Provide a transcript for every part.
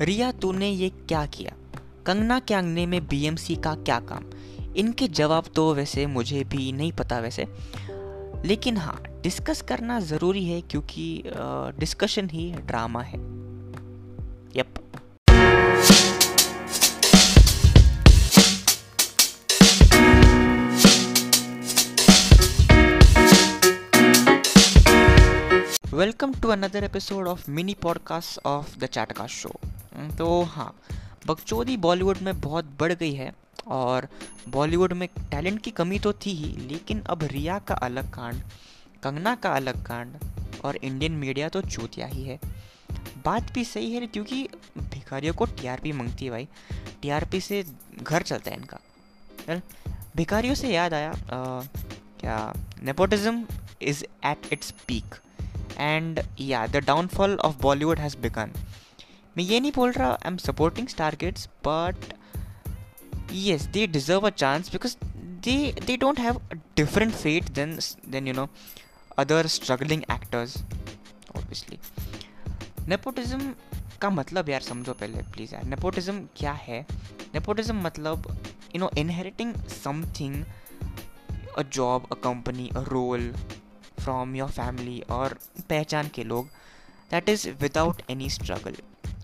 रिया, तूने ये क्या किया? कंगना के अंगने में बीएमसी का क्या काम? इनके जवाब तो वैसे मुझे भी नहीं पता वैसे। लेकिन हाँ डिस्कस करना ज़रूरी है क्योंकि डिस्कशन ही ड्रामा है। Yup welcome to another episode of mini podcast of the चैटका show तो हाँ बगचौदी बॉलीवुड में बहुत बढ़ गई है और बॉलीवुड में टैलेंट की कमी तो थी ही लेकिन अब रिया का अलग कांड कंगना का अलग कांड और इंडियन मीडिया तो चूतिया ही है। बात भी सही है क्योंकि भिखारियों को टीआरपी मांगती है भाई टीआरपी से घर चलता है इनका भिखारियों से याद आया आ, क्या nepotism is at its peak end या the downfall of Bollywood has began मैं ये नहीं बोल रहा I am supporting star kids but yes they deserve a chance because they they don't have a different fate than than, you know, other struggling actors, obviously. Nepotism का मतलब यार समझो पहले प्लीज़ यार। नेपोटिज्म क्या है? नेपोटिज्म मतलब you know inheriting something a job a company a role from your family और पहचान के लोग that is without any struggle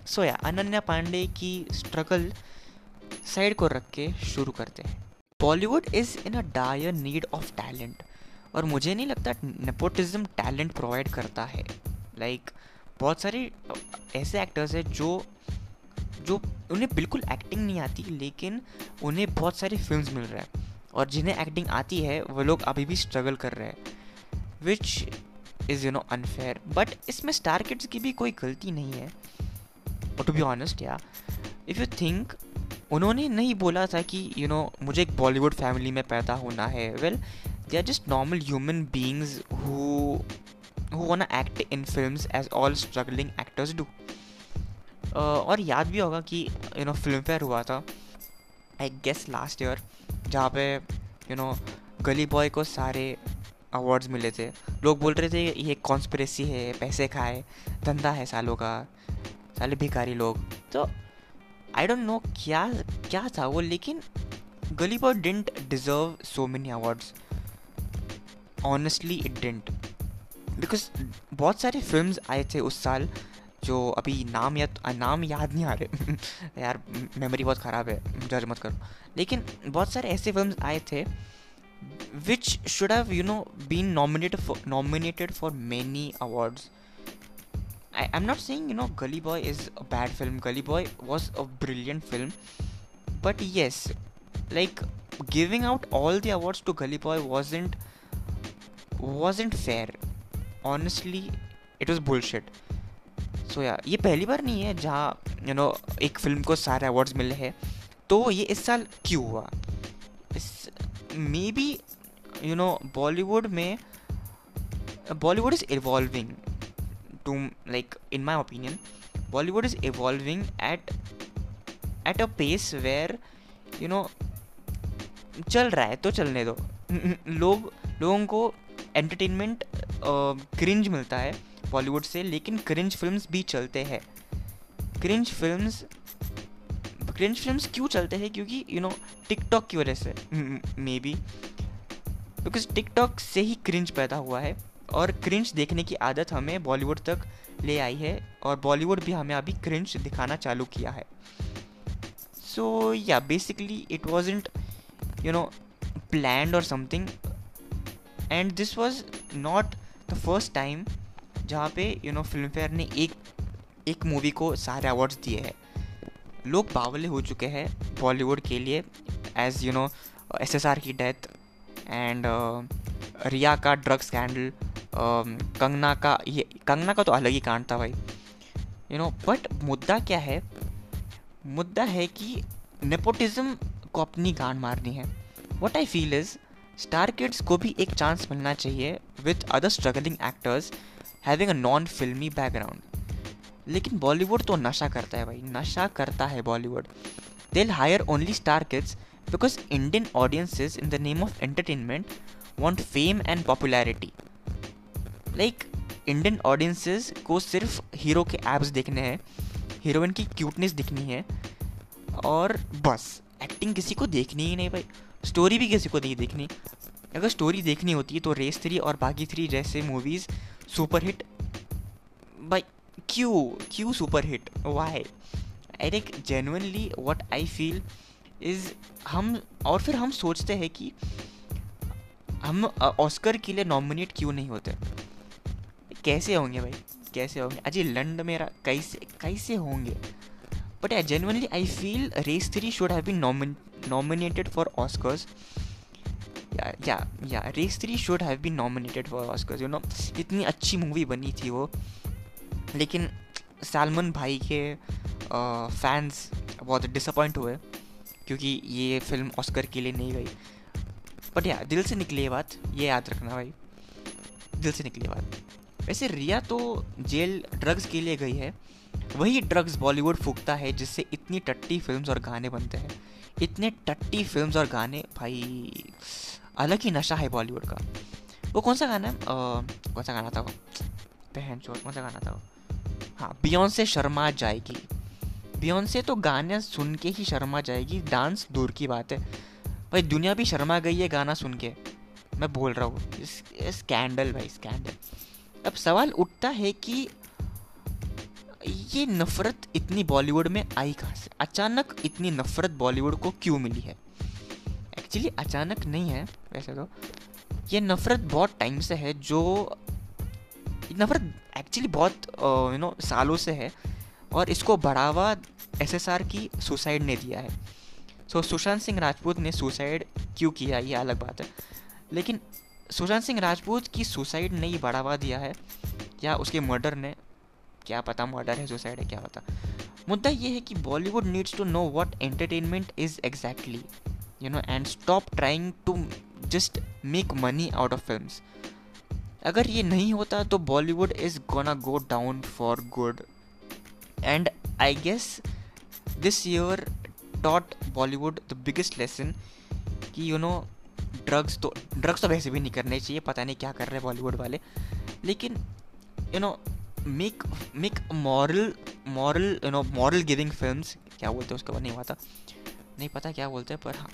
so yeah Ananya Pandey की स्ट्रगल साइड को रख के शुरू करते हैं। Bollywood is in a dire need of talent और मुझे नहीं लगता नेपोटिज्म टैलेंट प्रोवाइड करता है। लाइक like, बहुत सारे ऐसे एक्टर्स हैं जो जो उन्हें बिल्कुल एक्टिंग नहीं आती लेकिन उन्हें बहुत सारी फिल्म्स मिल रहा है और जिन्हें एक्टिंग आती है वो लोग अभी भी स्ट्रगल कर रहे हैं which is you know unfair but इसमें स्टार किड्स की भी कोई गलती नहीं है। To be honest yeah if you think उन्होंने नहीं बोला था कि यू you नो know, मुझे एक बॉलीवुड फैमिली में पैदा होना है. Well they are just normal human beings who want act in film as all struggling actors do और याद भी होगा कि यू नो फ़िल्म फेयर हुआ था आई गेस लास्ट ईयर जहाँ पे यू नो गली बॉय को सारे अवार्ड्स मिले थे. लोग बोल रहे थे ये कॉन्स्परेसी है पैसे खाए धंधा है सालों का. साले भिखारी लोग। तो आई डोंट नो क्या क्या था वो लेकिन Gully Boy didn't deserve so many awards honestly it didn't because बहुत सारे फ़िल्म आए थे उस साल जो अभी नाम या नाम याद नहीं आ रहे। यार मेमोरी बहुत ख़राब है जज मत करो। लेकिन बहुत सारे ऐसे फ़िल्म आए थे which should have you know been nominated for nominated for many awards I, i'm not saying you know gully boy is a bad film gully boy was a brilliant film but yes like giving out all the awards to gully boy wasn't wasn't fair honestly it was bullshit so yeah ये पहली बार नहीं है जहाँ you know एक film को सारे awards मिले हैं तो ये इस साल क्यों हुआ इस maybe you know Bollywood में Bollywood is evolving to like in my opinion Bollywood is evolving at at a pace where you know चल रहा है तो चलने दो। लोग, लोगों को एंटरटेनमेंट क्रिंज मिलता है बॉलीवुड से, लेकिन क्रिंज फिल्म्स भी चलते हैं। क्रिंज फिल्म्स क्रिंज फिल्म्स क्यों चलते हैं? क्योंकि यू नो टिकटॉक की वजह से। मे बी बिकॉज़ टिकटॉक से ही क्रिंज पैदा हुआ है। और क्रिंच देखने की आदत हमें बॉलीवुड तक ले आई है और बॉलीवुड भी हमें अभी क्रिंच दिखाना चालू किया है। So yeah basically it was you know planned और something and this was not the first time जहाँ पे यू नो फ़िल्म फेयर ने एक एक मूवी को सारे अवार्ड्स दिए हैं। लोग बावले हो चुके हैं बॉलीवुड के लिए as you know S S R की डेथ एंड रिया का ड्रग स्कैंडल कंगना का, ये कंगना का तो अलग ही कांड था भाई। यू नो बट मुद्दा क्या है? मुद्दा है कि नेपोटिज्म को अपनी गांड मारनी है। What I feel is star kids को भी एक चांस मिलना चाहिए with other struggling actors having a non फिल्मी बैकग्राउंड लेकिन बॉलीवुड तो नशा करता है भाई, नशा करता है Bollywood. They hire only star kids because Indian audiences in the name of entertainment want fame and popularity like Indian audiences को सिर्फ़ हीरो के एप्स देखने हैं हीरोइन की क्यूटनेस दिखनी है, और बस एक्टिंग किसी को देखनी ही नहीं भाई। स्टोरी भी किसी को नहीं देखनी। अगर स्टोरी देखनी होती है तो रेस थ्री और बाकी थ्री जैसे मूवीज़ सुपर हिट भाई, क्यों? क्यों super hit why I think genuinely what I feel is hmm, और फिर हम सोचते हैं कि हम ऑस्कर के लिए नॉमिनेट क्यों नहीं होते? कैसे होंगे भाई? कैसे होंगे? अजय लंड मेरा कैसे कैसे होंगे? But I genuinely I feel Race Three should have been nominated for Oscars yeah yeah Race Three should have been nominated for Oscars you know इतनी अच्छी मूवी बनी थी वो। लेकिन सलमान भाई के फैंस बहुत डिसअपॉइंट हुए, क्योंकि ये फ़िल्म ऑस्कर के लिए नहीं गई। बट या दिल से निकली बात, ये याद रखना भाई। दिल से निकली बात। वैसे रिया तो जेल ड्रग्स के लिए गई है, वही ड्रग्स बॉलीवुड फूकता है जिससे इतनी टट्टी फिल्म्स और गाने बनते हैं। इतने टट्टी फिल्म्स और गाने, भाई, अलग ही नशा है बॉलीवुड का। वो कौन सा गाना है? कौन सा गाना था वो? बहन चोर, कौन सा गाना था वो? हाँ बियॉन से शर्मा जाएगी। बियॉन से तो गाने सुन के ही शर्मा जाएगी डांस दूर की बात है। भाई, दुनिया भी शर्मा गई है गाना सुन के। मैं बोल रहा हूँ स्कैंडल भाई स्कैंडल अब सवाल उठता है कि ये नफ़रत इतनी बॉलीवुड में आई कहाँ से? अचानक इतनी नफ़रत बॉलीवुड को क्यों मिली है? एक्चुअली अचानक नहीं है वैसे तो। ये नफ़रत बहुत टाइम से है जो नफ़रत एक्चुअली बहुत यू नो सालों से है और इसको बढ़ावा एसएसआर की सुसाइड ने दिया है। सो so, सुशांत सिंह राजपूत ने सुसाइड क्यों किया ये अलग बात है। लेकिन सुशांत सिंह राजपूत की सुसाइड ने ही बढ़ावा दिया है, या उसके मर्डर ने, क्या पता मर्डर है सुसाइड है, क्या पता। मुद्दा ये है कि Bollywood needs to know what entertainment is exactly you know and stop trying to just make money out of film अगर ये नहीं होता तो Bollywood is gonna go down for good and I guess this year taught Bollywood the biggest lesson कि you know drugs तो drugs तो वैसे भी नहीं करने चाहिए, पता नहीं क्या कर रहे हैं बॉलीवुड वाले। लेकिन you know make make moral moral you know moral giving film क्या बोलते हैं उसके बाद नहीं था। नहीं पता क्या बोलते हैं, पर हाँ।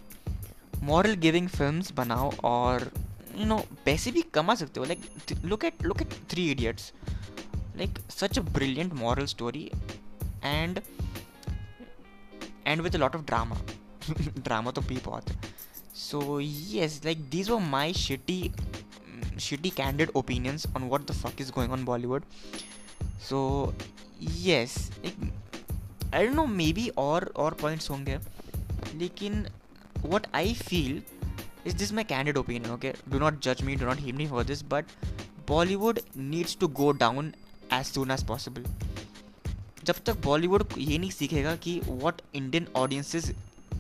मॉरल गिविंग फ़िल्म बनाओ और यू नो पैसे भी कमा सकते हो। Like look at look at Three Idiots like such a brilliant moral story and and with lot of drama drama तो भी बहुत है। so yes like these were my shitty shitty candid opinions on what the fuck is going on Bollywood so yes I don't know maybe और और points होंगे लेकिन what I feel is this my candid opinion okay do not जज me do not him me for this but Bollywood needs to go down as soon as possible जब तक बॉलीवुड ये नहीं सीखेगा कि what Indian audiences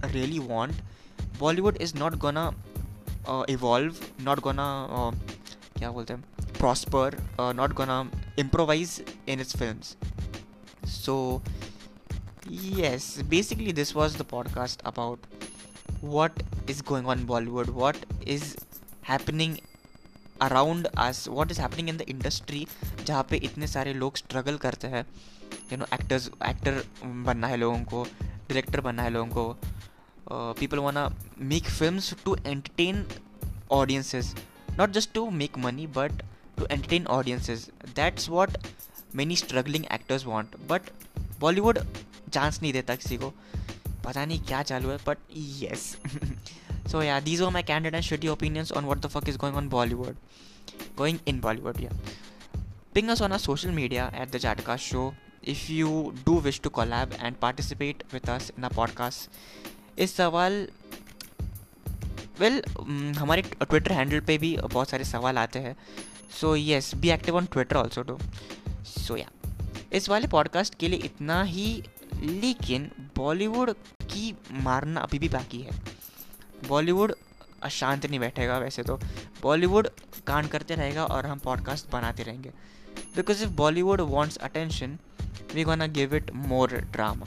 really want Bollywood is not gonna evolve not gonna क्या बोलते हैं prosper not gonna improvise in its film so yes, basically this was the podcast about what is going on in bollywood, what is happening around us what is happening in the industry जहाँ पे इतने सारे लोग struggle करते हैं। You know actors actor बनना है लोगों को डायरेक्टर बनना है लोगों को। People wanna make film to entertain audiences not just to make money but to entertain audiences that's what many struggling actors want but Bollywood chance नहीं देता किसी को पता नहीं क्या चालू है but yes so yeah these are my candid and shitty opinions on what the fuck is going on Bollywood. Going in Bollywood, yeah. Ping us on our social media at the Jataka Show if you do wish to collab and participate with us in our podcast. इस सवाल well well, हमारे Twitter handle पे भी बहुत सारे सवाल आते हैं। So yes be active on Twitter also too so yeah इस वाले पॉडकास्ट के लिए इतना ही लेकिन बॉलीवुड की मारना अभी भी बाकी है। बॉलीवुड अशांत नहीं बैठेगा वैसे तो। बॉलीवुड कांड करते रहेगा और हम पॉडकास्ट बनाते रहेंगे। Because if Bollywood wants attention we gonna give it more drama